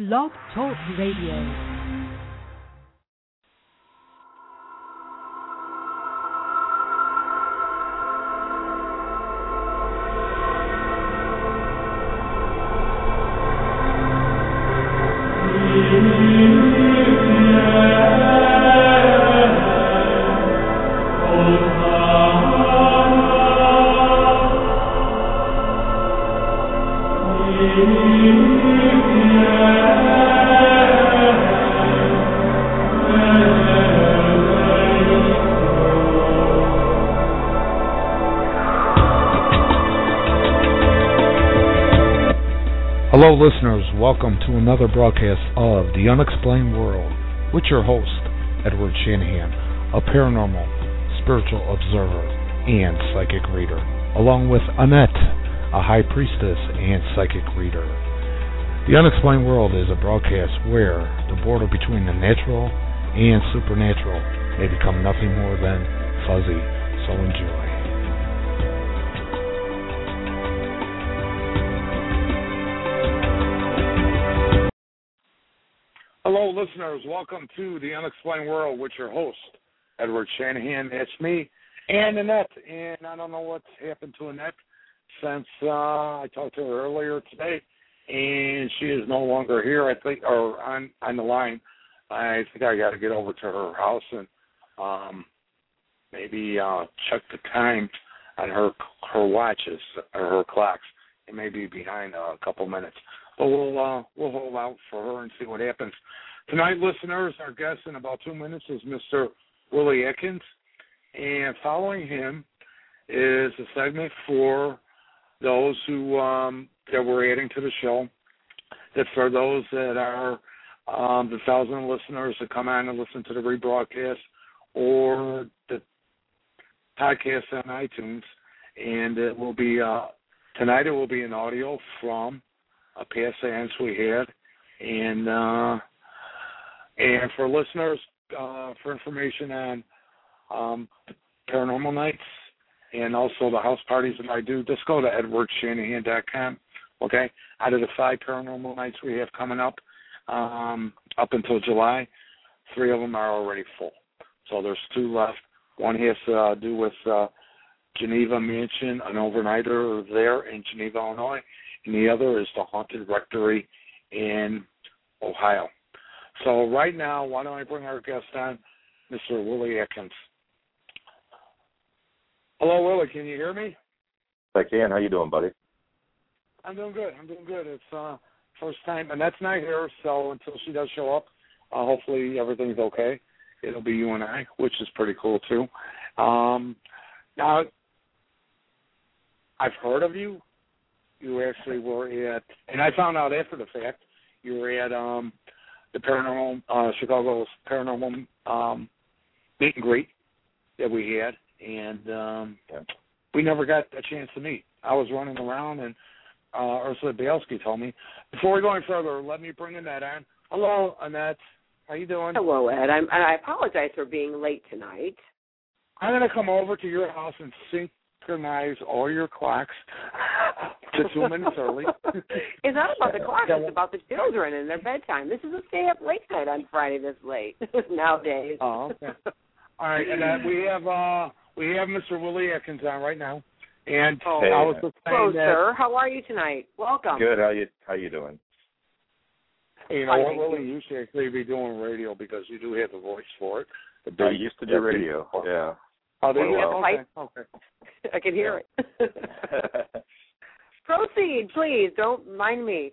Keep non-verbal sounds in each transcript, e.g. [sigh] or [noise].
Blog Talk Radio. Hello, listeners. Welcome to another broadcast of The Unexplained World with your host, Edward Shanahan, a paranormal, spiritual observer, and psychic reader, along with Annette, a high priestess and psychic reader. The Unexplained World is a broadcast where the border between the natural and supernatural may become nothing more than fuzzy, so enjoy. To The Unexplained World with your host, Edward Shanahan. That's me and Annette. And I don't know what's happened to Annette since uh, I talked to her earlier today, and she is no longer here. I think, or on on the line. I think I got to get over to her house and um, maybe uh, check the time on her her watches or her clocks. It may be behind a couple minutes, but we'll uh, we'll hold out for her and see what happens. Tonight, listeners, our guest in about two minutes is Mr. Willy Adkins, and following him is a segment for those who um, that we're adding to the show. That for those that are um, the thousand listeners that come on and listen to the rebroadcast or the podcast on iTunes, and it will be uh, tonight. It will be an audio from a past seance we had, and uh, and for listeners uh, for information on um, paranormal nights and also the house parties that I do, just go to edwardshanahan.com. Okay, out of the five paranormal nights we have coming up, um, up until July, three of them are already full. So there's two left. One has to uh, do with uh, Geneva Mansion, an overnighter there in Geneva, Illinois, and the other is the Haunted Rectory in Ohio. So right now, why don't I bring our guest on, Mr. Willy Adkins. Hello, Willy. Can you hear me? I can. How you doing, buddy? I'm doing good. I'm doing good. It's uh first time, and that's not here. So until she does show up, uh, hopefully everything's okay. It'll be you and I, which is pretty cool too. Um, now, I've heard of you. You actually were at, and I found out after the fact, you were at um the paranormal uh Chicago's paranormal um meet and greet that we had and um Yeah. we never got a chance to meet. I was running around and uh Ursula Bielski told me. Before we go any further, let me bring Annette on. Hello, Annette. How you doing? Hello, Ed. I'm, and I apologize for being late tonight. I'm gonna come over to your house and synchronize all your clocks to two minutes early. [laughs] It's not about the clock; it's about the children and their bedtime. This is a stay up late night on Friday this late [laughs] nowadays. Oh, okay. All right, and uh, we have uh we have Mr. Willy Adkins on right now. And Oh, Hey. I was just Hello, saying that sir. How are you tonight? Welcome. Good. How you How you doing? you know Fine, what, thank Willy, you. you should actually be doing radio because you do have the voice for it. The I big- used to the do big- radio. Yeah. Oh, do you? Well, Okay, okay. [laughs] I can hear it. Proceed, please. Don't mind me.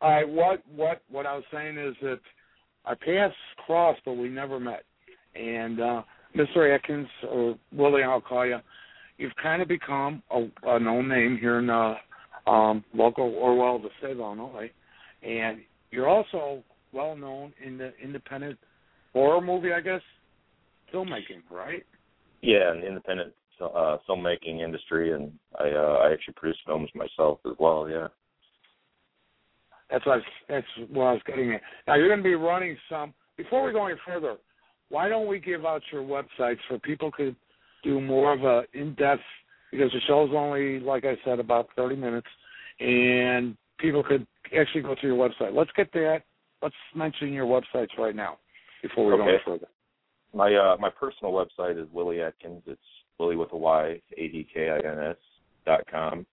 All right, what what what I was saying is that our paths crossed, but we never met. And uh Mr. Adkins, or Willy, I'll call you. You've kind of become a, a known name here in uh, um, local or well, the state of Illinois, and you're also well known in the independent horror movie, I guess, filmmaking, right? yeah, in the independent uh, filmmaking industry, and I uh, I actually produce films myself as well. Yeah. That's what I was, that's what I was getting at. Now you're going to be running some. Before we go any further, why don't we give out your websites so people could do more of a in-depth because the show's only, like I said, about 30 minutes, and people could actually go to your website. Let's get that. Let's mention your websites right now before we Okay. go any further. My uh my personal website is Willy Adkins. It's Willy with a Y, A D K I N S dot com.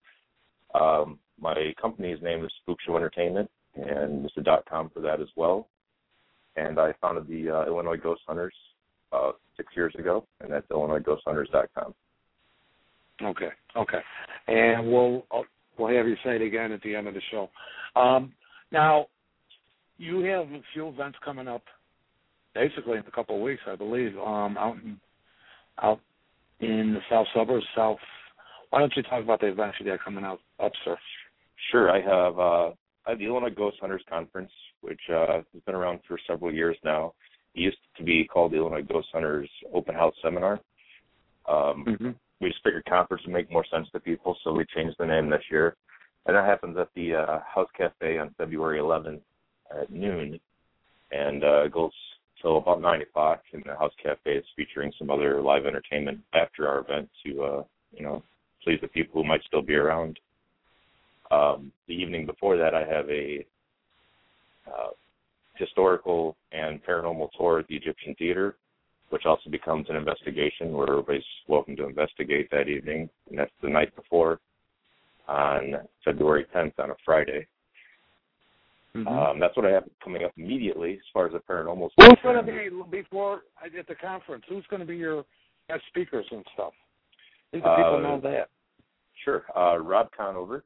Um, my company's name is Spook Show Entertainment, and it's a dot com for that as well. And I founded the uh, Illinois Ghost Hunters uh, six years ago, and that's IllinoisGhostHunters.com. Okay, okay, and we'll we'll have you say it again at the end of the show. Um, now, you have a few events coming up, basically in a couple of weeks, I believe, um, out in out in the south suburbs, south. Why don't you talk about the events you got coming out up, sir? Sure, I have uh, I have the Illinois Ghost Hunters Conference, which uh, has been around for several years now. It used to be called the Illinois Ghost Hunters Open House Seminar. Um, Mm-hmm. we just figured conference would make more sense to people, so we changed the name this year. And that happens at the uh, House Cafe on February 11th at noon, and uh, goes till about nine o'clock. And the House Cafe is featuring some other live entertainment after our event to, uh, you know, please the people who might still be around. Um, the evening before that, I have a uh, historical and paranormal tour at the Egyptian Theater which also becomes an investigation where everybody's welcome to investigate that evening. And that's the night before on February 10th on a Friday. Mhm. Um, that's what I have coming up immediately as far as the paranormal Who's stuff. going to be before at the conference? Who's going to be your guest speakers and stuff? These the people Uh, know that. Sure. Uh, Rob Conover,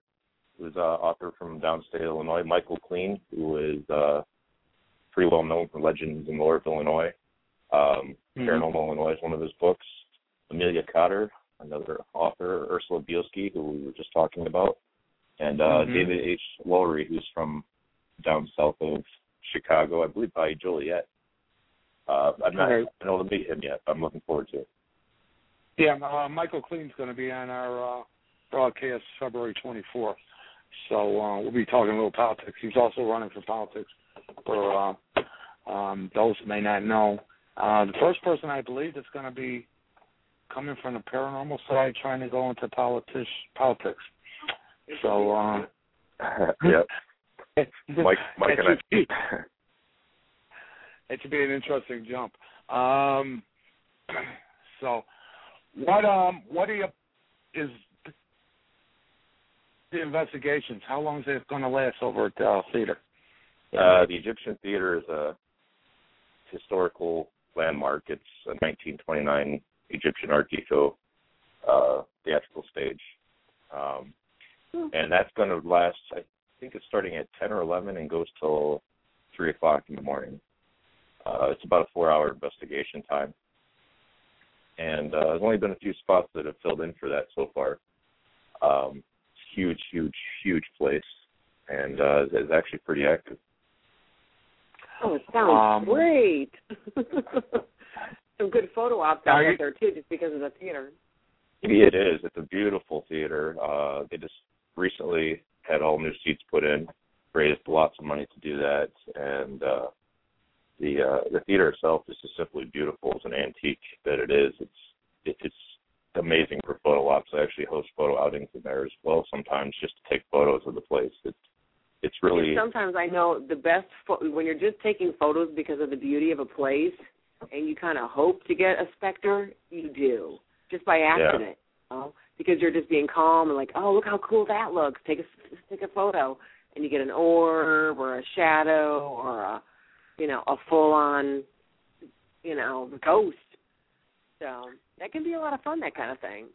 who's an author from downstate Illinois. Michael Kleen, who is uh, pretty well known for Legends and Lore of Illinois. Um, Mhm. Paranormal Illinois is one of his books. Amelia Cotter, another author. Ursula Bielski, who we were just talking about. And uh, Mhm. David H. Lowry, who's from down south of Chicago, I believe by Joliet. Uh, I've not Okay. been able to meet him yet. I'm looking forward to it. Yeah, uh, Michael Kleen's going to be on our uh, broadcast February 24th. So uh, we'll be talking a little politics. He's also running for politics. For uh, um, those who may not know, uh, the first person I believe that's going to be coming from the paranormal side, trying to go into politic politics. So uh, [laughs] yep. Mike, Mike it and should be, I. it should be an interesting jump. Um, so, what um, what are you is the investigations? How long is it going to last over at the uh, theater? Uh, the Egyptian Theater is a historical landmark. It's a 1929 Egyptian Art Deco uh, theatrical stage, um, and that's going to last. I think it's starting at 10 or 11 and goes till three o'clock in the morning. Uh, it's about a four-hour investigation time, and uh, there's only been a few spots that have filled in for that so far. Um, huge, huge, huge place, and uh, it's actually pretty active. Oh, it sounds Um, great. [laughs] Some good photo ops out you- there too, just because of the theater. Maybe it is. It's a beautiful theater. Uh, they just recently had all new seats put in, raised lots of money to do that, and uh, the uh, the theater itself is just simply beautiful. It's an antique that it is. It's it, it's amazing for photo ops. I actually host photo outings in there as well sometimes, just to take photos of the place. It's it's really Sometimes I know the best pho- when you're just taking photos because of the beauty of a place, and you kind of hope to get a specter. You do just by accident, you know? Because you're just being calm and like, oh, look how cool that looks. Take a take a photo, and you get an orb or a shadow or a, you know, a full on, you know, ghost. So that can be a lot of fun. That kind of thing.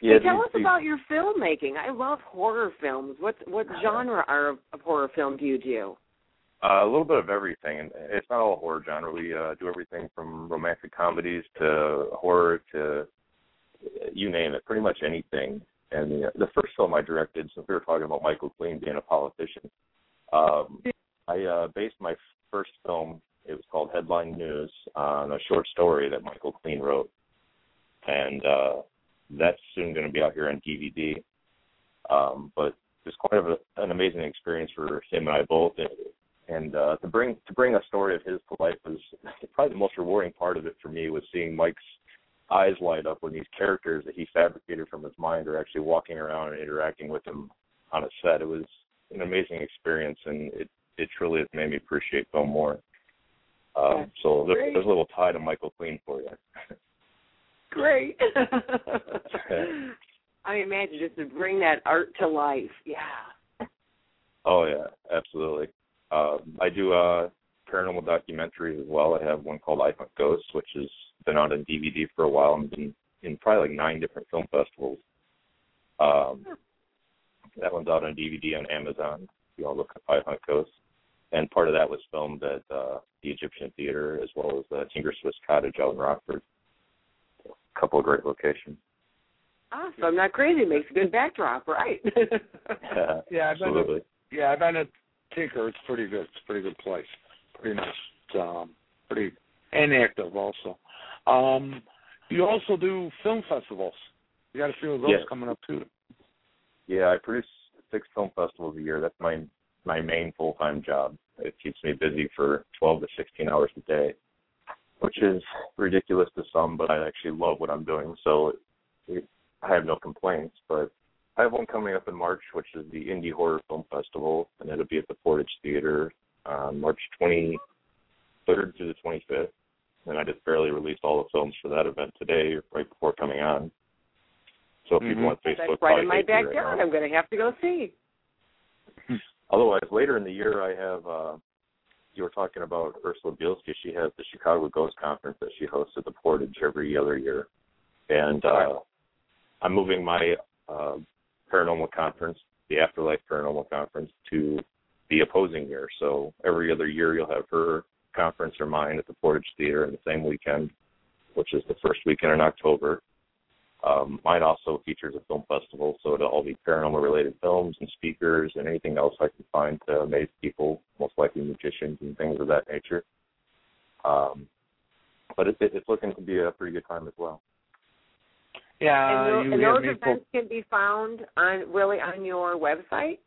yeah. hey, tell us about your filmmaking. I love horror films. What what genre are of, of horror film do you do? Uh, a little bit of everything, and it's not all horror genre. We uh, do everything from romantic comedies to horror to you name it, pretty much anything. And the, the first film I directed, since we were talking about Michael Kleen being a politician, um, I uh, based my first film. It was called Headline News on a short story that Michael Kleen wrote, and uh, that's soon going to be out here on DVD. Um, but it's quite of a, an amazing experience for him and I both. And, and uh, to bring to bring a story of his to life was [laughs] probably the most rewarding part of it for me was seeing Mike's eyes light up when these characters that he fabricated from his mind are actually walking around and interacting with him on a set. It was an amazing experience, and it it truly has made me appreciate film more. Um, so there, there's a little tie to Michael Kleen for you. [laughs] [laughs] Great. I imagine just to bring that art to life. Yeah. Oh yeah, absolutely. Um, I do uh, paranormal documentaries as well. I have one called I Hunt Ghosts, which has been out on DVD for a while and been in probably like nine different film festivals. Um, that one's out on DVD on Amazon. If you all look up I Hunt Ghosts. And part of that was filmed at uh, the Egyptian Theater as well as uh, Tinker Swiss Cottage out in Rockford. A couple of great locations. Awesome. Not crazy. Makes a good backdrop, right? [laughs] yeah, yeah, I've absolutely. Been to, yeah, I've been at Tinker. It's pretty good. It's a pretty good place. Pretty nice. Um, pretty and active also. Um, you also do film festivals. You got a few of those yeah. coming up too. Yeah, I produce six film festivals a year. That's my my main full time job. It keeps me busy for twelve to sixteen hours a day, which is ridiculous to some, but I actually love what I'm doing. So it, it, I have no complaints. But I have one coming up in March, which is the Indie Horror Film Festival, and it'll be at the Portage Theater on March 23rd through the 25th. And I just barely released all the films for that event today, right before coming on. So if mm-hmm. people on Facebook, that's right in my backyard. Right I'm going to have to go see. [laughs] Otherwise, later in the year, I have. uh You were talking about Ursula Bielski. She has the Chicago Ghost Conference that she hosts at the Portage every other year, and uh I'm moving my uh paranormal conference, the Afterlife Paranormal Conference, to the opposing year. So every other year, you'll have her conference or mine at the Portage Theater in the same weekend, which is the first weekend in October. Um, mine also features a film festival, so it'll all be paranormal related films and speakers and anything else I can find to amaze people, most likely magicians and things of that nature. Um, but it, it, it's looking to be a pretty good time as well. Yeah, and, and those events can be found on really on your website.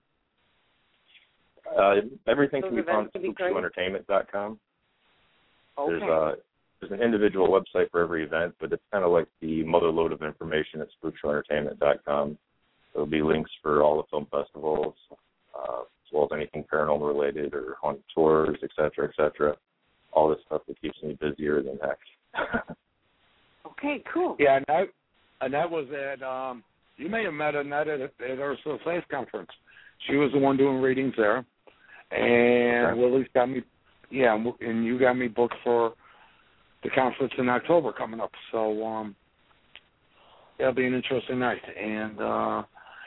Uh, everything those can be found at spookshowentertainment.com. Okay. There's uh, there's an individual website for every event, but it's kind of like the mother load of information at spookshowentertainment.com. There'll be links for all the film festivals, uh, as well as anything paranormal related or haunted tours, et cetera, et cetera. All this stuff that keeps me busier than heck. [laughs] okay, cool. Yeah, and that, and that was at, um, you may have met Annette at, at Ursula's last conference. She was the one doing readings there. And okay. Willy's got me, yeah, and you got me booked for the conference in October coming up. So um it'll be an interesting night. And uh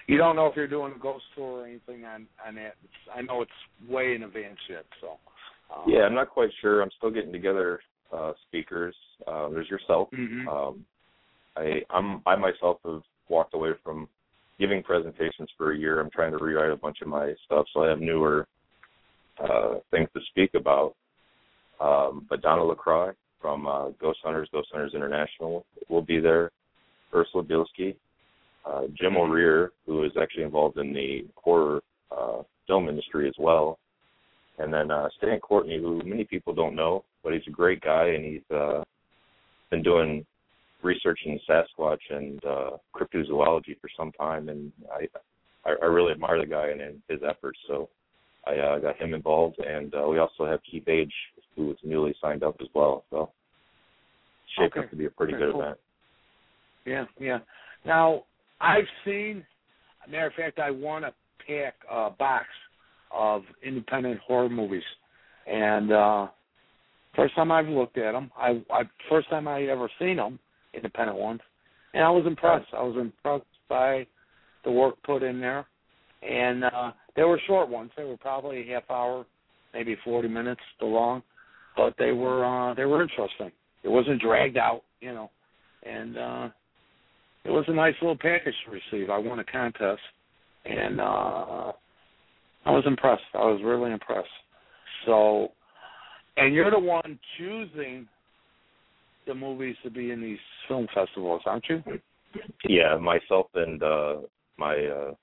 you don't know if you're doing a ghost tour or anything on on that. It's, I know it's way in advance yet. So um, yeah, I'm not quite sure. I'm still getting together uh speakers. Uh, there's yourself. Mm-hmm. Um, I I'm I myself have walked away from giving presentations for a year. I'm trying to rewrite a bunch of my stuff, so I have newer uh, things to speak about. Um, but Donna LaCroix, from uh, Ghost Hunters, Ghost Hunters International will be there. Ursula Bielski, uh, Jim O'Rear, who is actually involved in the horror uh, film industry as well, and then uh, Stan Courtney, who many people don't know, but he's a great guy and he's uh, been doing research in Sasquatch and uh, cryptozoology for some time, and I I, I really admire the guy and, and his efforts. So I uh, got him involved, and uh, we also have Keith Age, who was newly signed up as well. So shaped okay. up to be a pretty Very good cool. event. Yeah, yeah. Now I've seen. Matter of fact, I won a pack uh, box of independent horror movies, and uh first time I've looked at them, I, I first time I ever seen them, independent ones, and I was impressed. I was impressed by the work put in there, and uh they were short ones. They were probably a half hour, maybe forty minutes long, but they were uh they were interesting. It wasn't dragged out, you know, and uh it was a nice little package to receive. I won a contest, and uh I was impressed. I was really impressed. So, and you're the one choosing the movies to be in these film festivals, aren't you? Yeah, myself and uh my uh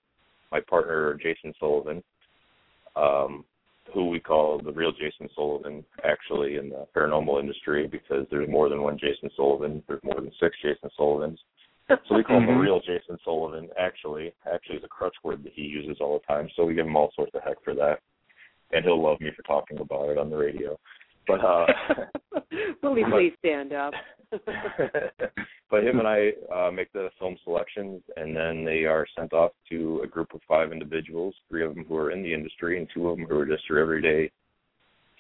my partner Jason Sullivan, um, who we call the real Jason Sullivan actually in the paranormal industry because there's more than one Jason Sullivan. There's more than six Jason Sullivans. So we call him Mhm. a real Jason Sullivan. Actually, actually, is a crutch word that he uses all the time. So we give him all sorts of heck for that, and he'll love me for talking about it on the radio. But uh [laughs] Will you [laughs] but- please stand up? [laughs] but him and I uh, make the film selections, and then they are sent off to a group of five individuals, three of them who are in the industry, and two of them who are just your everyday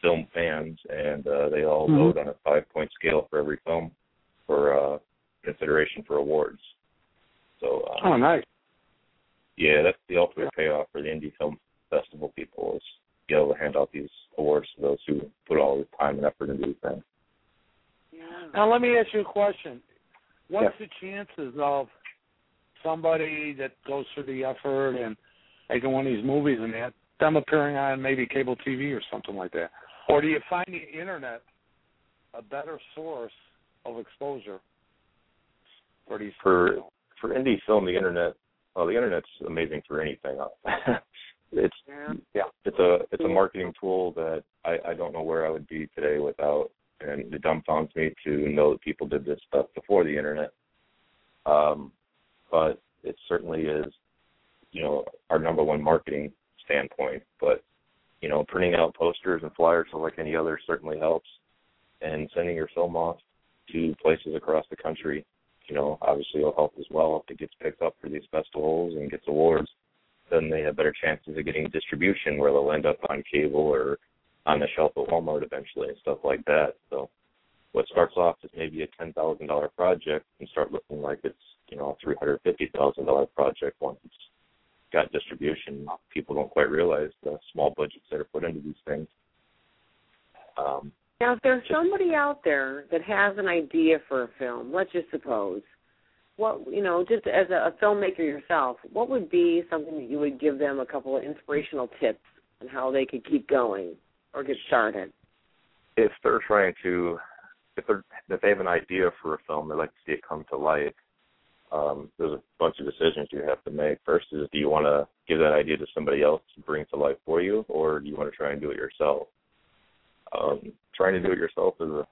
film fans, and uh, they all Mhm. vote on a five-point scale for every film for uh, consideration for awards. So, uh, Oh, nice. yeah, that's the ultimate payoff for the indie film festival people is be able to hand out these awards to those who put all the time and effort into these things. Now let me ask you a question. What's Yeah. the chances of somebody that goes through the effort and making one of these movies and that, them appearing on maybe cable TV or something like that? Or do you find the internet a better source of exposure for these For for indie film, the internet, well, the internet's amazing for anything. [laughs] [laughs] it's Yeah. It's a it's a marketing tool that I, I don't know where I would be today without, and it dumbfounds me to know that people did this stuff before the internet. Um, but it certainly is, you know, our number one marketing standpoint. But you know, printing out posters and flyers like any other certainly helps, and sending your film off to places across the country, you know, obviously will help as well if it gets picked up for these festivals and gets awards then they have better chances of getting distribution where they'll end up on cable or on the shelf at Walmart eventually and stuff like that. So what starts off as maybe a ten thousand dollar project can start looking like it's, you know, a three hundred fifty thousand dollar project once it's got distribution. People don't quite realize the small budgets that are put into these things. Um Now, if there's Just- somebody out there that has an idea for a film, let's just suppose, what you know, just as a, a filmmaker yourself, what would be something that you would give them a couple of inspirational tips on how they could keep going or get started? if they're trying to if they're if they have an idea for a film, they'd like to see it come to life. Um, there's a bunch of decisions you have to make. First is do you want to give that idea to somebody else to bring to life for you, or do you want to try and do it yourself? Um, trying to do it yourself is a,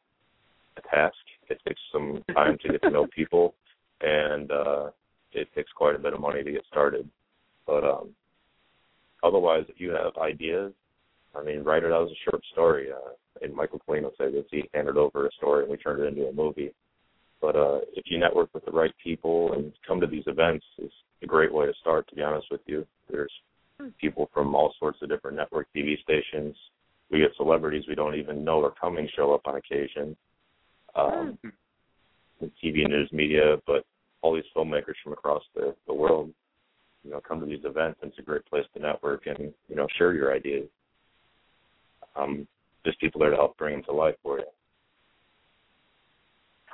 a task. It takes some time to get to know people, and uh, it takes quite a bit of money to get started. But um, otherwise, if you have ideas, I mean, write it out as a short story. Uh, and Michael Colino said that he handed over a story and we turned it into a movie. But uh, if you network with the right people and come to these events, it's a great way to start. To be honest with you, there's people from all sorts of different network TV stations. We get celebrities we don't even know are coming show up on occasion. Um, TV news media, but all these filmmakers from across the, the world, you know, come to these events and it's a great place to network and, you know, share your ideas. Um, just people there to help bring them to life for you.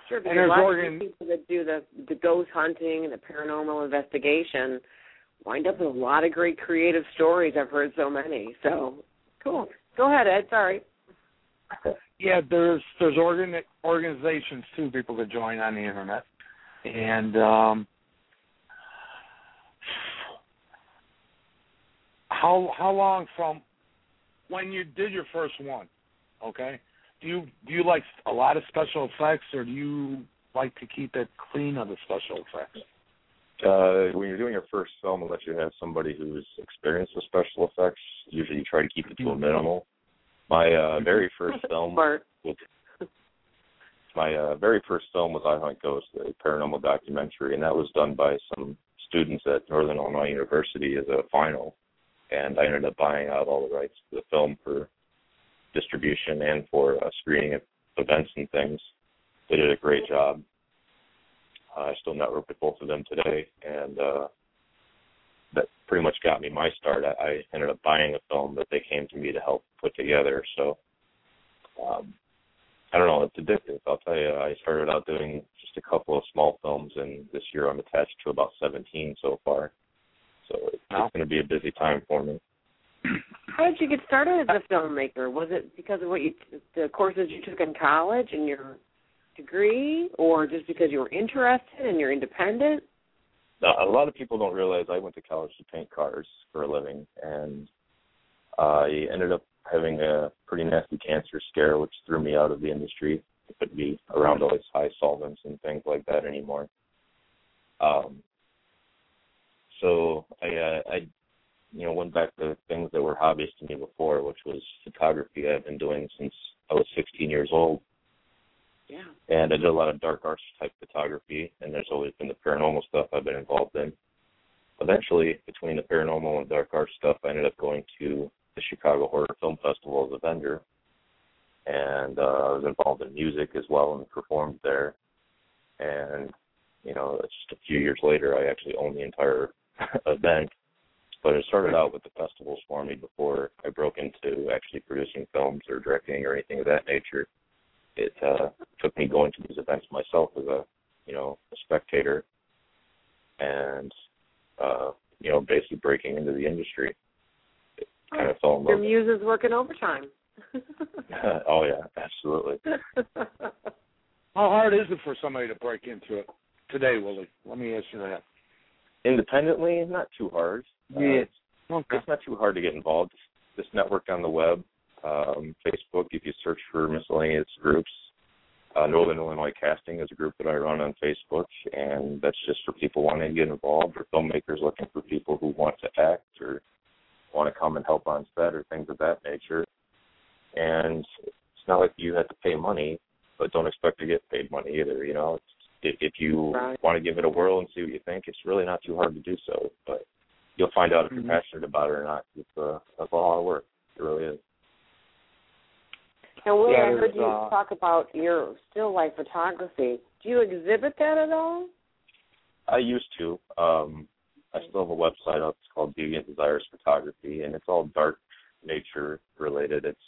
Sure, because there's a lot organ- of people that do the the ghost hunting and the paranormal investigation wind up with a lot of great creative stories. I've heard so many. So cool. Go ahead, Ed. Sorry. Yeah, there's there's organ organizations too. People could join on the internet, and um, how how long from when you did your first one? Okay, do you do you like a lot of special effects, or do you like to keep it clean of the special effects? Uh, when you're doing your first film, unless you have somebody who's experienced with special effects, usually you try to keep it to a minimal. My uh, very [laughs] first film was my uh, very first film was I Hunt Ghosts, a paranormal documentary, and that was done by some students at Northern Illinois University as a final. And I ended up buying out all the rights to the film for distribution and for uh, screening at events and things. They did a great job. Uh, I still network with both of them today, and uh, that pretty much got me my start. I, I ended up buying a film that they came to me to help put together. So um, I don't know, it's addictive. I'll tell you, I started out doing just a couple of small films, and this year I'm attached to about 17 so far. So it's, Wow. it's going to be a busy time for me. How did you get started as a filmmaker? Was it because of what you the courses you took in college and your degree, or just because you were interested and you're independent? Now, a lot of people don't realize I went to college to paint cars for a living, and I ended up having a pretty nasty cancer scare, which threw me out of the industry. I couldn't be around all these high solvents and things like that anymore. Um, so I, uh, I, you know, went back to things that were hobbies to me before, which was photography. I've been doing since I was 16 years old. Yeah. And I did a lot of dark arts type photography, and there's always been the paranormal stuff I've been involved in. Eventually, between the paranormal and dark art stuff, I ended up going to the Chicago Horror Film Festival as a vendor, and uh, I was involved in music as well and performed there. And you know, just a few years later, I actually owned the entire [laughs] event. But it started out with the festivals for me before I broke into actually producing films or directing or anything of that nature. It uh, took me going to these events myself as a, you know, a spectator, and uh, you know, basically breaking into the industry. It kind of fell in love. Your muse is working overtime. [laughs] [laughs] oh yeah, absolutely. [laughs] How hard is it for somebody to break into it today, Willy? Let me ask you that. Independently, not too hard. Uh, Yeah. it's, Okay. it's not too hard to get involved. Just network on the web, um, Facebook. If you search for miscellaneous groups, uh, Northern Illinois Casting is a group that I run on Facebook, and that's just for people wanting to get involved or filmmakers looking for people who want to act or want to come and help on set or things of that nature. And it's not like you have to pay money, but don't expect to get paid money either. You know, it's, if, if you Right. want to give it a whirl and see what you think, it's really not too hard to do so. But you'll find out if Mhm. you're passionate about it or not. It's uh, it's a lot of work. It really is. And Willy, Yeah, I heard you uh, talk about your still life photography. Do you exhibit that at all? I used to. Um, I still have a website up. It's called Deviant Desires Photography, and it's all dark nature related. It's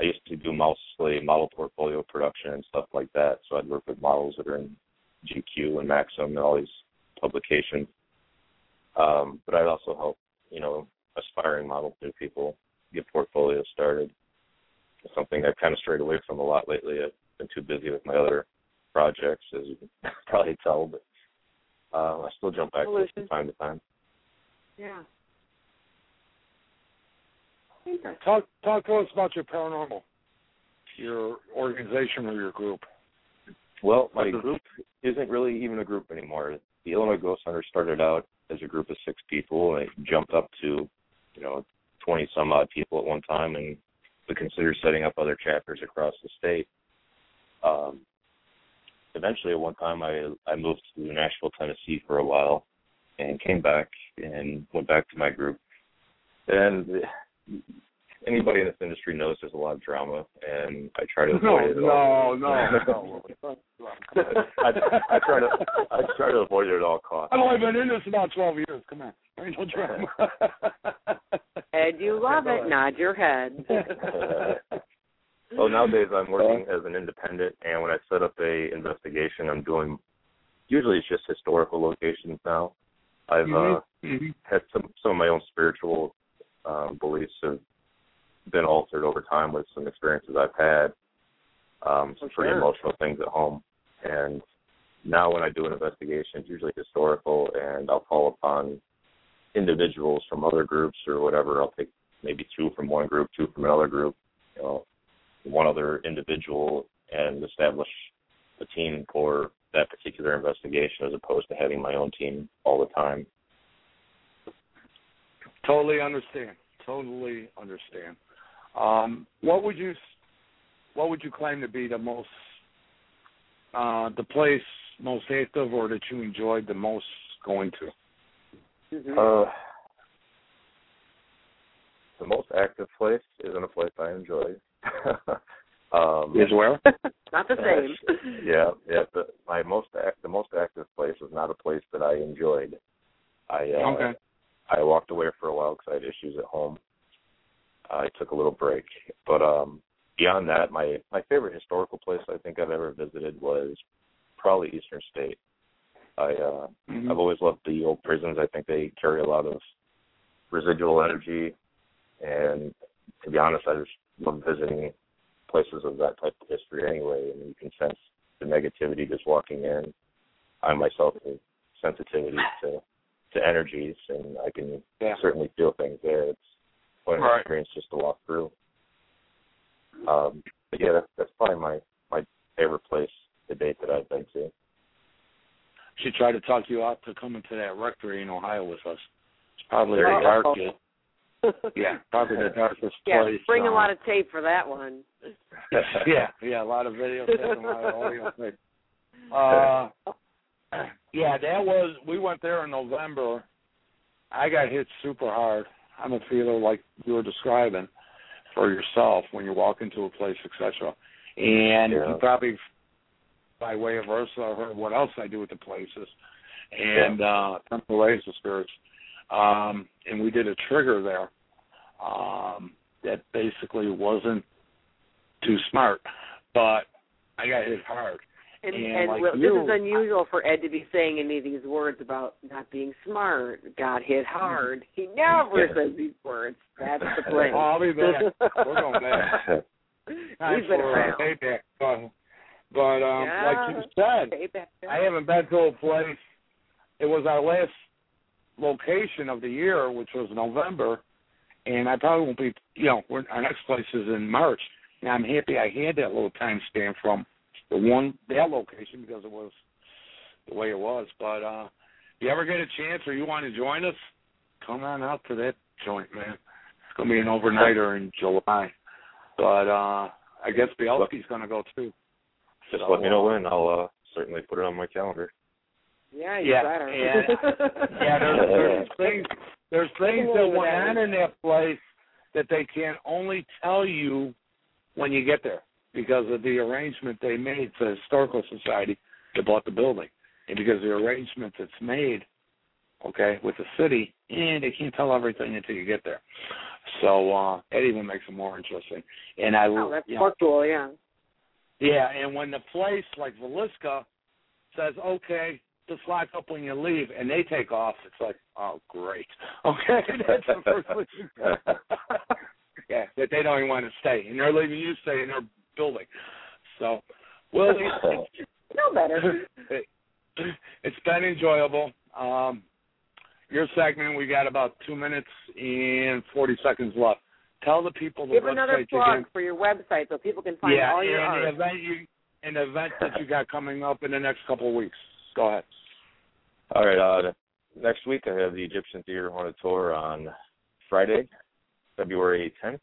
I used to do mostly model portfolio production and stuff like that. So I'd work with models that are in GQ and Maxim and all these publications. Um, but I'd also help, you know, aspiring models, new people get portfolios started. It's something I've kind of strayed away from a lot lately. I've been too busy with my other projects, as you [laughs] can probably tell. But uh, I still jump back to it from time to time. Yeah. Talk talk to us about your paranormal, your organization or your group. Well, my group isn't really even a group anymore. The Illinois Ghost Hunters started out as a group of six people, and it jumped up to, you know, twenty some odd people at one time, and we considered setting up other chapters across the state. Um, eventually, at one time, I I moved to Nashville, Tennessee for a while, and came back and went back to my group. And anybody in this industry knows there's a lot of drama, and I try to avoid it all. no, no, no. [laughs] I, I try to I try to avoid it at all costs. I've only been in this about twelve years. Come on, there ain't no drama. Ed, you love it. [laughs] Nod your head. [laughs] Well, nowadays I'm working as an independent, and when I set up a investigation, I'm doing usually it's just historical locations now. I've uh, Mhm. had some some of my own spiritual um, beliefs have been altered over time with some experiences I've had, um, some For pretty sure. emotional things at home, and now when I do an investigation, it's usually historical, and I'll call upon individuals from other groups or whatever. I'll take maybe two from one group, two from another group, you know, one other individual, and establish a team for that particular investigation as opposed to having my own team all the time. Totally understand. Totally understand. Um, what would you what would you claim to be the most uh, the place most active or that you enjoyed the most going to? Mhm. Uh, the most active place isn't a place I enjoy. [laughs] um, where? [laughs] Not the [laughs] same. yeah, yeah. The, my most act, the most active place was not a place that I enjoyed. I uh, Okay. I walked away for a while because I had issues at home. I took a little break, but um, beyond that, my my favorite historical place I think I've ever visited was probably Eastern State. I uh, Mhm. I've always loved the old prisons. I think they carry a lot of residual energy, and to be honest, I just love visiting places of that type of history anyway. And you can sense the negativity just walking in. I myself have sensitivity to to energies, and I can Yeah. certainly feel things there. It's quite an Right. experience just to walk through. Um, but yeah, that's, that's probably my my favorite place to date that I've been to. Try try to talk you out to coming to that rectory in Ohio with us. It's probably you go. darkest. Yeah, probably the darkest yeah, place. bring a uh, lot of tape for that one. [laughs] yeah, yeah, a lot of video tape and a lot of audio [laughs] tape. Uh, [clears throat] yeah, that was. We went there in November. I got hit super hard. I'm a feeler like you were describing for yourself when you walk into a place, etc. And Yeah. you probably, by way of versa, heard what else I do with the places, and uh, Temple the Spirits. Um, and we did a trigger there um, that basically wasn't too smart, but I got hit hard. And, And and like well, this is unusual for Ed to be saying any of these words about not being smart, got hit hard. He never Yeah. says these words. That's the [laughs] place. Oh, I'll be back. We're going back. [laughs] He's been around. payback. But, but um, Yeah. like you said, Payback. I haven't been to a place. It was our last location of the year, which was November, and I probably won't be. You know, we're, our next place is in March, and I'm happy I had that little time span from the one that location because it was the way it was. But uh if you ever get a chance or you want to join us, come on out to that joint, man. It's gonna be an overnighter in July. But uh I guess Bielski's gonna go too. Just So, let me know uh, when. I'll uh, certainly put it on my calendar. Yeah, you Yeah, better. yeah. Yeah, there's, there's [laughs] things there's things that went on in that place that they can only tell you when you get there because of the arrangement they made to the historical society that bought the building. And because of the arrangement that's made, okay, with the city, and they can't tell everything until you get there. So uh that even makes it more interesting. And I oh, that's you know, cool, yeah. yeah, and when the place like Villisca says, "Okay, just lock up when you leave," and they take off, it's like, "Oh, great." [laughs] Okay, [laughs] that's the first thing. [laughs] yeah, that they don't even want to stay, and they're leaving you stay in their building. So, well, it's, No better. it, it's been enjoyable. Um, your segment, we got about two minutes and forty seconds left. Tell the people the Give website another again. plug for your website so people can find yeah, all your and the event you an event that you got coming up in the next couple of weeks. Go ahead. All right. Uh, next week I have the Egyptian Theater Haunted Tour on Friday, February 10th.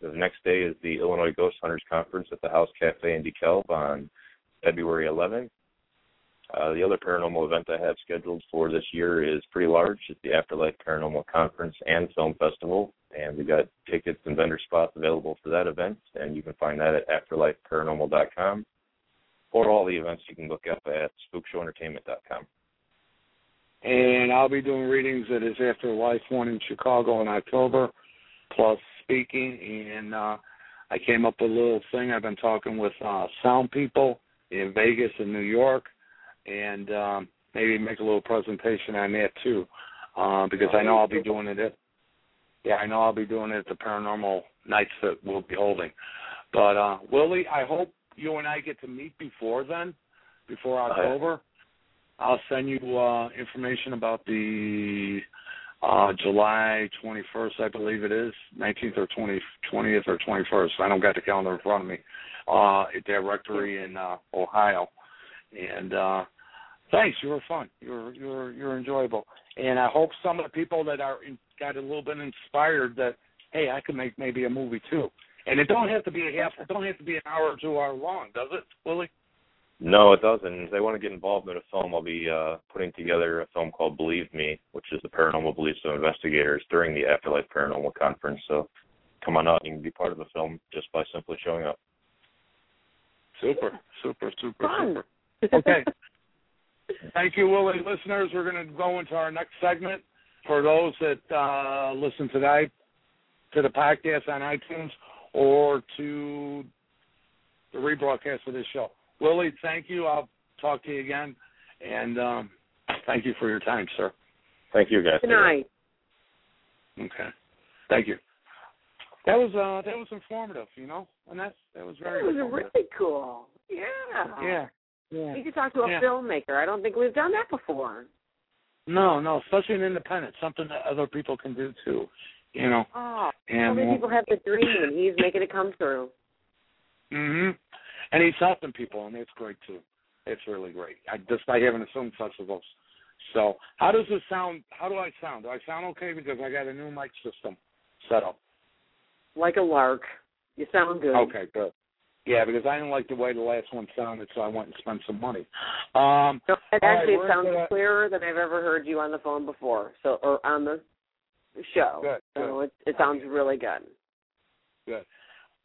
The next day is the Illinois Ghost Hunters Conference at the House Cafe in DeKalb on February 11th. Uh, the other paranormal event I have scheduled for this year is pretty large. It's the Afterlife Paranormal Conference and Film Festival, and we've got tickets and vendor spots available for that event, and you can find that at afterlifeparanormal.com. Or all the events you can look up at spookshowentertainment.com. And I'll be doing readings at his Afterlife one in Chicago in October, plus speaking. And uh, I came up with a little thing. I've been talking with uh, sound people in Vegas and New York, and um, maybe make a little presentation on that too, uh, because I know I'll be doing it at. Yeah, I know I'll be doing it at the paranormal nights that we'll be holding. But uh Willy, I hope you and I get to meet before then, before October. I'll send you uh information about the uh July 21st, I believe it is, 19th or 20, 20th or 21st. I don't got the calendar in front of me. Uh at that rectory in uh Ohio. And uh thanks, you were fun. You were you were you're enjoyable. And I hope some of the people that are in, got a little bit inspired that hey, I could make maybe a movie too. And it don't have to be a half. It don't have to be an hour or two hour long, does it, Willy? No, it doesn't. If they want to get involved in a film, I'll be uh, putting together a film called Believe Me, which is the paranormal beliefs of investigators during the Afterlife Paranormal Conference. So come on out and you can be part of the film just by simply showing up. Super, super, super, Fun. super. [laughs] Okay. Thank you, Willy. Listeners, we're going to go into our next segment. For those that uh, listen tonight to the podcast on iTunes or to the rebroadcast of this show. Willy, thank you. I'll talk to you again. And um, thank you for your time, sir. Thank you, guys. Good night. Okay. Thank you. That was uh that was informative, you know, and that's that was very That was really cool. Yeah. Yeah. Yeah. You could talk to a Yeah. filmmaker. I don't think we've done that before. No, no, especially an independent, something that other people can do too. You know. Oh, so And many people have the dream, and he's making it come true. mhm. And he's helping people and that's great too. it's really great. I, just by having assumed festivals. So, how does it sound? How do I sound? Do I sound okay? Because I got a new mic system set up. Like a lark. You sound good. Okay, good. Yeah, because I didn't like the way the last one sounded, so I went and spent some money. Um, all actually, right, sounds gonna- clearer than I've ever heard you on the phone before. So, or on the show. Good, So it, it sounds really good. Good.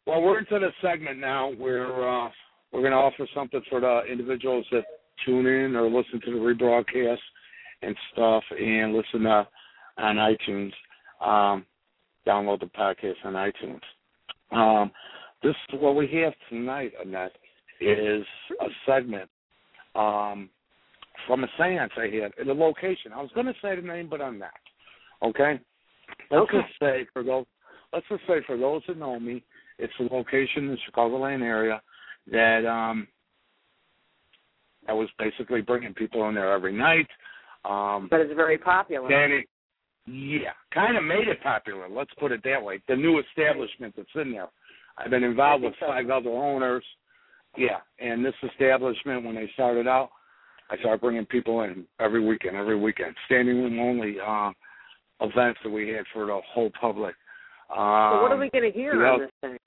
Well, we're into the segment now where uh, we're going to offer something for the individuals that tune in or listen to the rebroadcast and stuff, and listen to on iTunes. Um, download the podcast on iTunes. Um, this is what we have tonight, Annette, is a segment um, from a séance I had at a location. I was going to say the name, but I'm not. Okay. Let's Okay. just say for those. Let's just say for those that know me, it's a location in the Chicagoland area that um I was basically bringing people in there every night. Um But it's very popular. then it, yeah, kind of made it popular. Let's put it that way. The new establishment that's in there. I've been involved with so. five other owners. Yeah, and this establishment, when they started out, I started bringing people in every weekend, every weekend, standing room only uh, events that we had for the whole public. Um, so what are we going to hear yeah. on this thing?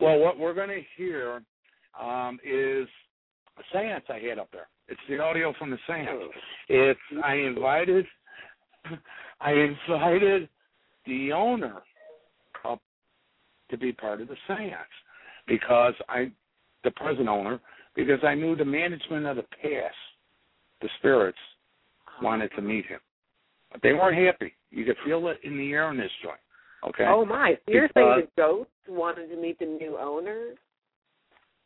well, what we're going to hear um, is a seance I had up there. It's the audio from the seance. It's I invited [laughs] I invited the owner to be part of the seance because I the present owner because I knew the management of the past, the spirits, wanted to meet him. But they weren't happy. You could feel it in the air in this joint. Okay. Oh my! You're saying the ghosts wanted to meet the new owner?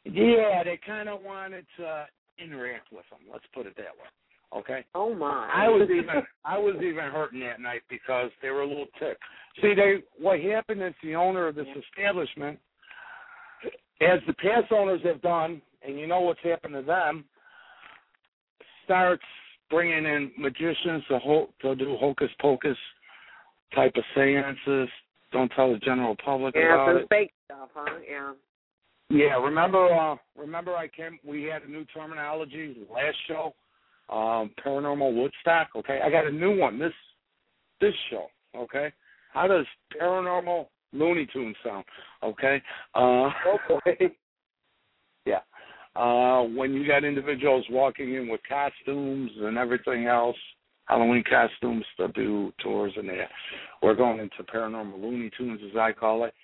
Yeah, they kind of wanted to interact with him. Let's put it that way. Okay. Oh my! I was even I was even hurting that night because they were a little ticked. See, they what happened is the owner of this establishment, as the past owners have done, and you know what's happened to them, starts bringing in magicians to ho- to do hocus pocus type of seances. Don't tell the general public yeah, about some it. fake stuff, huh? Yeah. Yeah, remember uh remember I came we had a new terminology last show, um, paranormal Woodstock, okay? I got a new one this this show, okay? How does paranormal Looney Tunes sound? Okay? Uh [laughs] Okay. yeah. Uh when you got individuals walking in with costumes and everything else, Halloween costumes to do tours and that. We're going into paranormal Looney Tunes as I call it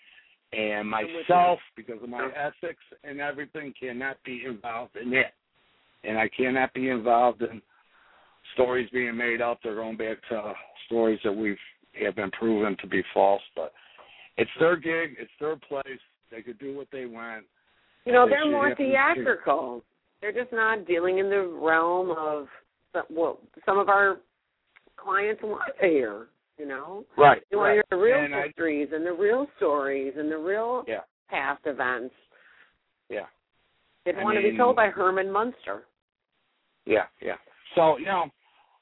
and myself, because of my ethics and everything, cannot be involved in it. And I cannot be involved in stories being made up. They're going back to stories that we've have been proven to be false. But it's their gig, it's their place. They could do what they want. You know, They they're more theatrical. They're just not dealing in the realm of what some of our clients want to hear. You know, Right. they want to hear the real And I- histories and the real stories and the real Yeah. past events. Yeah. They I want to be told by Herman Munster. Yeah, yeah. So, you know,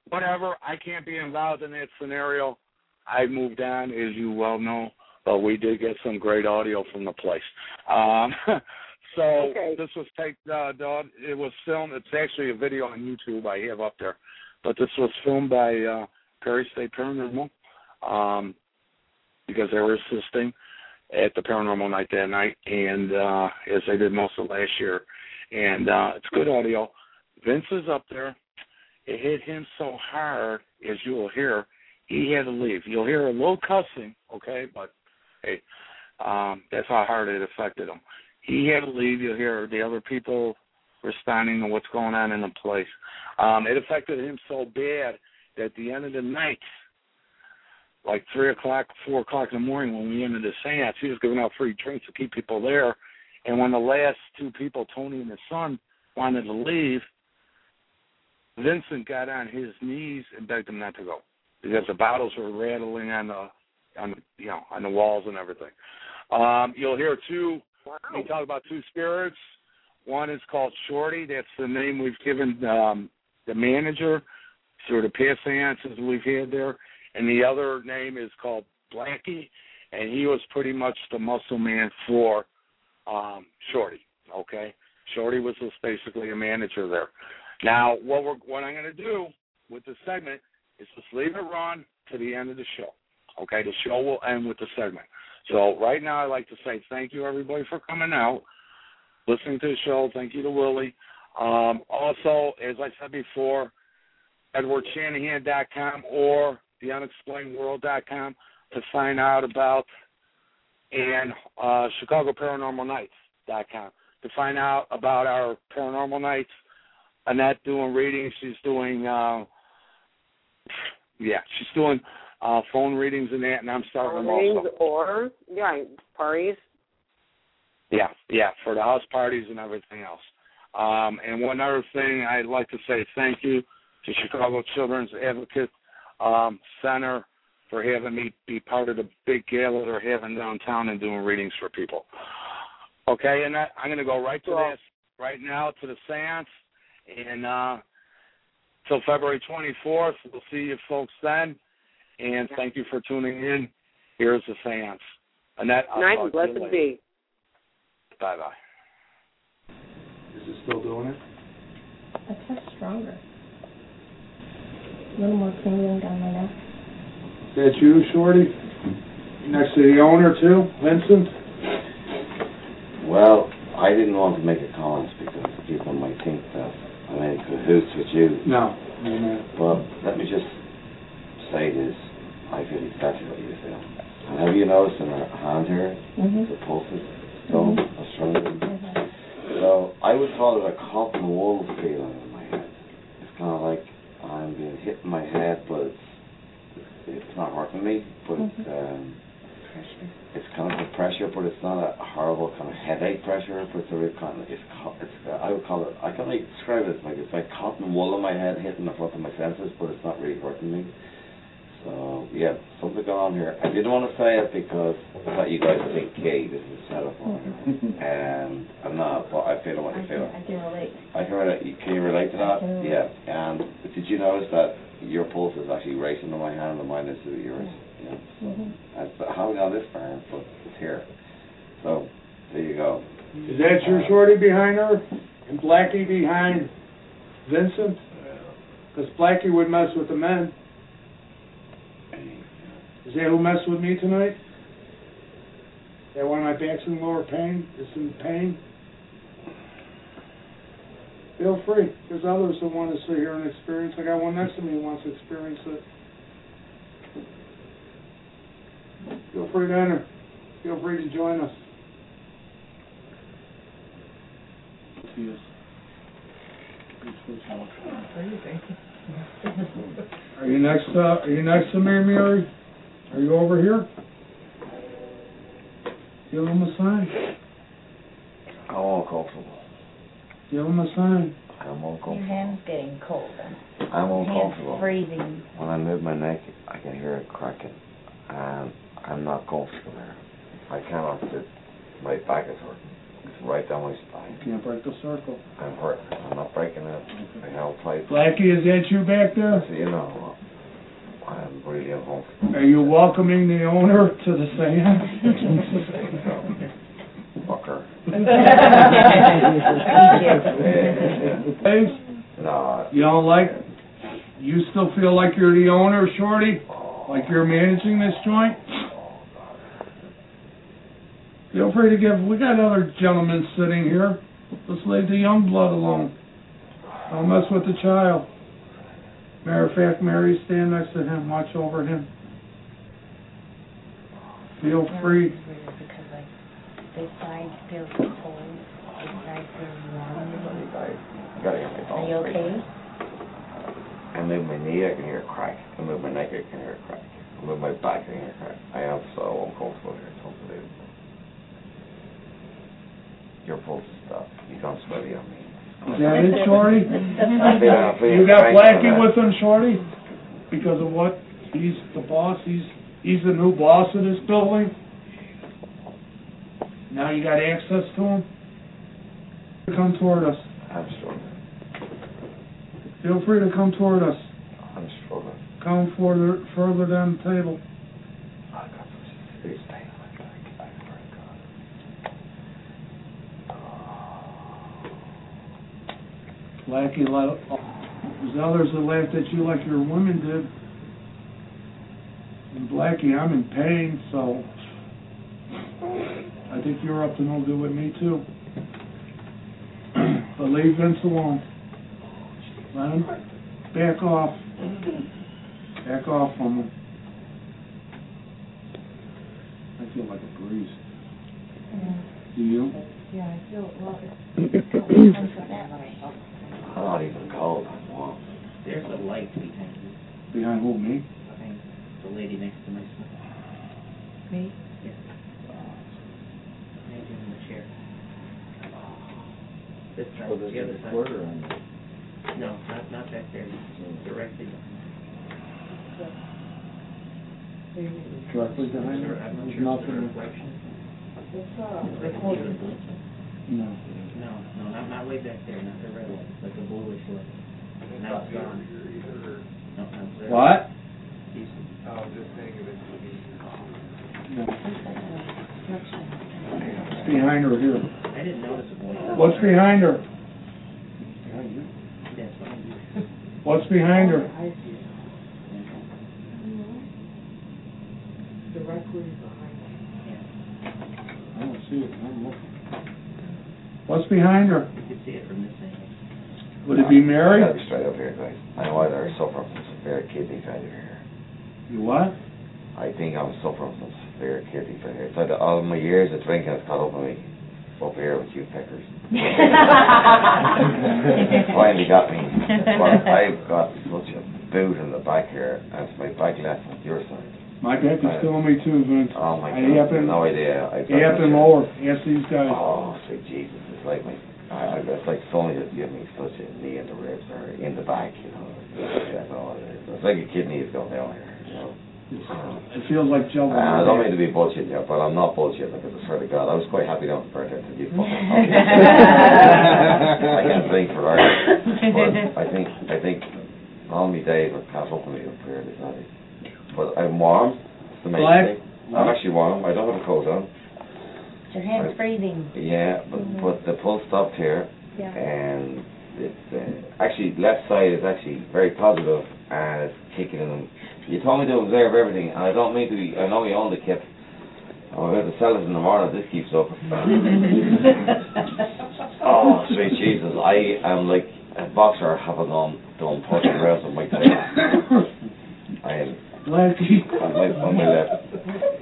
whatever. I can't be involved in that scenario. I moved on, as you well know, but we did get some great audio from the place. Um, [laughs] so Okay. this was take uh, it was filmed. It's actually a video on YouTube I have up there, but this was filmed by uh, Prairie State Paranormal um, because they were assisting at the paranormal night that night, and uh, as they did most of last year. And uh, it's good audio. Vince is up there. It hit him so hard, as you will hear, he had to leave. You'll hear a little cussing, okay, but hey, um, that's how hard it affected him. He had to leave. You'll hear the other people responding to what's going on in the place. Um, it affected him so bad that at the end of the night, like three o'clock, four o'clock in the morning, when we ended the seance, he was giving out free drinks to keep people there. And when the last two people, Tony and his son, wanted to leave, Vincent got on his knees and begged them not to go because the bottles were rattling on the on the, you know on the walls and everything. Um, you'll hear two. Wow. We talk about two spirits. One is called Shorty. That's the name we've given um, the manager through the past seances we've had there, and the other name is called Blackie, and he was pretty much the muscle man for um, Shorty. Okay, Shorty was just basically a manager there. Now, what we're what I'm going to do with this segment is just leave it run to the end of the show. Okay, the show will end with the segment. So right now, I'd like to say thank you everybody for coming out, listening to the show. Thank you to Willy. Um, also, as I said before, EdwardShanahan.com or TheUnexplainedWorld.com to find out about and uh, ChicagoParanormalNights.com to find out about our paranormal nights. Annette doing readings. She's doing, uh, yeah, she's doing uh, phone readings and that, and I'm starting phone them also. or yeah, parties. Yeah, yeah, for the house parties and everything else. Um, and one other thing, I'd like to say thank you to Chicago Children's Advocate um, Center for having me be part of the big gala they're having downtown and doing readings for people. Okay, and I, I'm going to go right to Well- this right now to the seance, and uh, till February 24th. We'll see you folks then, and thank you for tuning in. Here's the seance. Annette, I'll Night talk and to blessed later. be. Bye bye. Is it still doing it? A touch stronger. A little more tingling down my neck. Is that you, Shorty? Next to the owner too, Vincent? Well, I didn't want to make a comment because people might think that I'm cahoots with you. No. No, no. But let me just say this. I feel exactly what you feel. And have you noticed in her hand here, Mm-hmm. the pulses go a stronger? So I would call it a cotton wool feeling in my head. It's kind of like I'm being hit in my head, but it's it's not hurting me, but it's um, it's kind of a pressure, but it's not a horrible kind of headache pressure. But it's a real kind of it's it's uh, I would call it I can like describe it as like it's like cotton wool in my head hitting the front of my senses, but it's not really hurting me. So yeah, something going on here. I didn't want to say it because I thought you guys would think, "Gay, this is set up on," [laughs] and I'm not. But I feel what I can, feel. I can relate. I can relate. Can you relate to that? Yeah. And did you notice that your pulse is actually racing in my hand and mine is to yours? Yeah. Mm-hmm. I I haven't got this far, but it's here. So there you go. Is that your uh, Shorty behind her? And Blackie behind Vincent? Because Blackie would mess with the men. Is that who messed with me tonight? That one of my back's in lower pain, is in pain? Feel free. There's others that want to sit here and experience. I got one next to me who wants to experience it. Feel free to enter. Feel free to join us. Are you next, uh, are you next to me, Mary? Are you over here? Give him a sign. I'm uncomfortable. Give him a sign. I'm Your hand's getting cold. I'm Your uncomfortable. hand's freezing. When I move my neck, I can hear it cracking, and I'm not comfortable there. I cannot sit. My back is hurting. It's right down my spine. You Can't break the circle. I'm hurt. I'm not breaking it. I held tight. Blackie, is that you back there? So you know, I'm really uncomfortable. Are you welcoming the owner to the seance? Fucker. Hey, No. you don't like, you still feel like you're the owner, Shorty? Oh. Like you're managing this joint? Feel free to give, we got other gentlemen sitting here. Let's leave the young blood alone. Don't mess with the child. Matter of fact, Mary, stand next to him, watch over him. Feel free. It's weird because like this side feels cold, this side feels warm. Gotta get my Are you okay? I move my knee, I can hear it crack. I move my neck, I can hear it crack. I move my back, I can hear it crack. I am so uncomfortable here. It's unbelievable. Your is stuck. You gone sweaty on me. Is that it, Shorty? I feel- I feel You got Blackie with him, Shorty? Because of what? He's the boss, he's, he's the new boss of this building? Now you got access to him? Come toward us. I'm struggling. Feel free to come toward us. I'm struggling. Come further, further down the table. I got such serious pain in my back. I swear to God. Blackie, let, there's others that laughed at you like your women did. And Blackie, I'm in pain, so I think you're up to no good with me too. [clears throat] but leave Vince alone. Let him back off. Back off from him. I feel like a breeze. Do you? Yeah, I feel well. it. [clears throat] Well, I'm not even cold. I'm warm. There's a light behind you, Behind who, me? behind the lady next to my son. Me? Yes. Maybe in the chair. This side, the other side. No, not, not back there, directly. Directly behind her? I'm not There's sure if it's nothing. reflection. It's, uh, Like a. No. No, no, not, not way back there, not the red light, like a bluish light. Now it's gone. No, no, it's there. What? He's- What's behind her here? I didn't notice it once. What's behind her? That's behind. [laughs] What's behind her? Directly behind me. I don't see it. I'm looking. What's behind her? You can see it from this angle. Would it be Mary? gotta be straight up here, guys. I know why I suffer from severe kidney failure here. You what? I think I'm suffering from severe kidney failure. It's like all my years of drinking has caught up with me up here with you peckers. [laughs] Finally got me. But [laughs] I've got such a boot in the back here, and it's my back left on your side. My back is killing me too, Vince. Oh my I god, happen- no idea. I've He got up and such a- lower. Ask these guys. Oh, sweet Jesus, it's like my, I, I, it's like someone just give me such a knee in the ribs or in the back, you know. That's all it is. It's like a kidney is going down here, you know. It feels like Joe. Uh, I don't mean to be bullshit here, but I'm not bullshit because I swear to God, I was quite happy down at birthday to you [laughs] fucking [laughs] I can't think for art, but I think, I think all my days are caught up with me up here this night. But I'm warm, that's the main Black? thing. I'm actually warm, I don't have a coat on. Your hand's freezing. Yeah, but, but the pulse stopped here, Yeah. and it's uh, actually left side is actually very positive and it's kicking in. You told me to observe everything, and I don't mean to be. I know you own the kit. I'm about to sell it in the morning. if This keeps up. [laughs] oh, sweet Jesus! I am like a boxer having done done punching rounds with my tail. [laughs] I am Blackie, [laughs] on my on my left.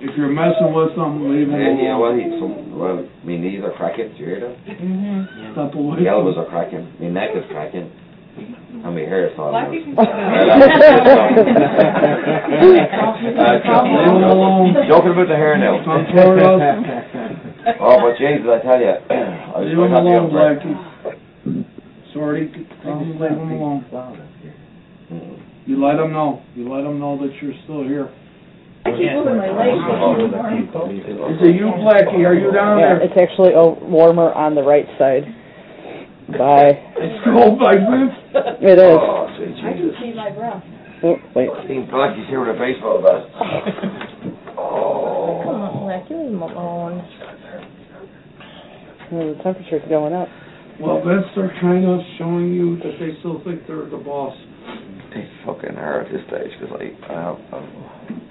If you're messing with something, leave him And you know alone. what? He, some, well, my knees are cracking. Do you hear that? Mm-hmm. Step My away. elbows are cracking. My neck is cracking. And my hair is falling out. Uh, [laughs] [laughs] Leave him alone. Joking about the hair now. Come toward us. Oh, but Jesus, I tell you, [clears throat] I was Leave him alone, up there. Blackie. Sorry, come leave him alone. You let him know. You let him know that you're still here. I keep moving my legs. Is it you, Blackie? Are you down Yeah, there? it's actually oh, warmer on the right side. Bye. It's cold by Vince. It is. Oh, sweet I can Jesus. see my breath. Oh, wait. Seen Blackie's here with a baseball bat. [laughs] Oh. Come Oh. on, Black, leave him alone. Oh, the temperature's going up. Well, Vince, they're kind of showing you that they still think they're the boss. They fucking are at this stage because I, I, have, I'm,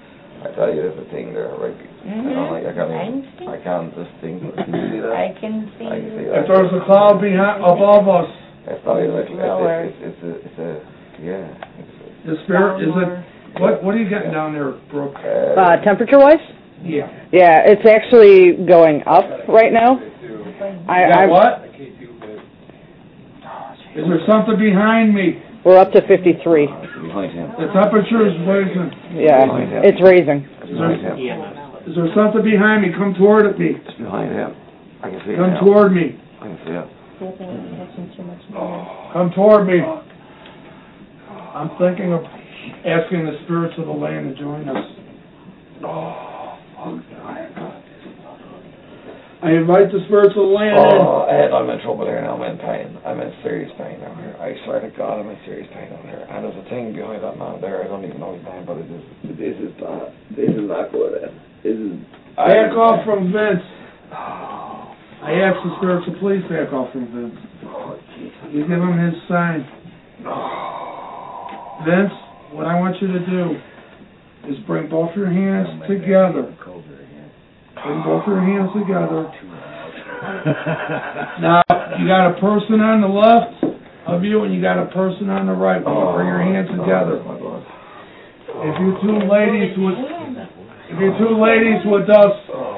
I tell you, there's a thing there, right? I don't like, I can't even, I can't just think. Can you see that? I can see I can see that. If there's a cloud behind, above us, It's not even like, Lower. it's, it's, it's a, it's a, yeah. It's the spirit, is it, what, what are you getting down there, Brooke? a, Uh, temperature-wise? Yeah. Yeah, it's actually going up right now. I, got I, what? Is there something behind me? we're up to 53. Behind him. The temperature is raising. Yeah, it's raising. It's behind him. Is there something behind me? Come toward me. It's behind him. I can see it Come now. toward me. I can see it. Catching too much noise. Come toward me. I'm thinking of asking the spirits of the land to join us. Oh. I invite the spirits of the land in. Oh, Ed, I'm in trouble here now. I'm in pain. I'm in serious pain down here. I swear to God, I'm in serious pain down here. And there's a thing behind that man there. I don't even know his name, but it is. This is bad. This is not good. Ed. This is. Back off from Vince. Oh, I asked the spirits to please back off from Vince. oh, Jesus. You give him his sign. Oh. Vince, what I want you to do is bring both your hands together. Bring both your hands together. [laughs] Now, you got a person on the left of you and you got a person on the right. You bring your hands oh, together. Oh, if you two ladies would, if you two ladies would just oh.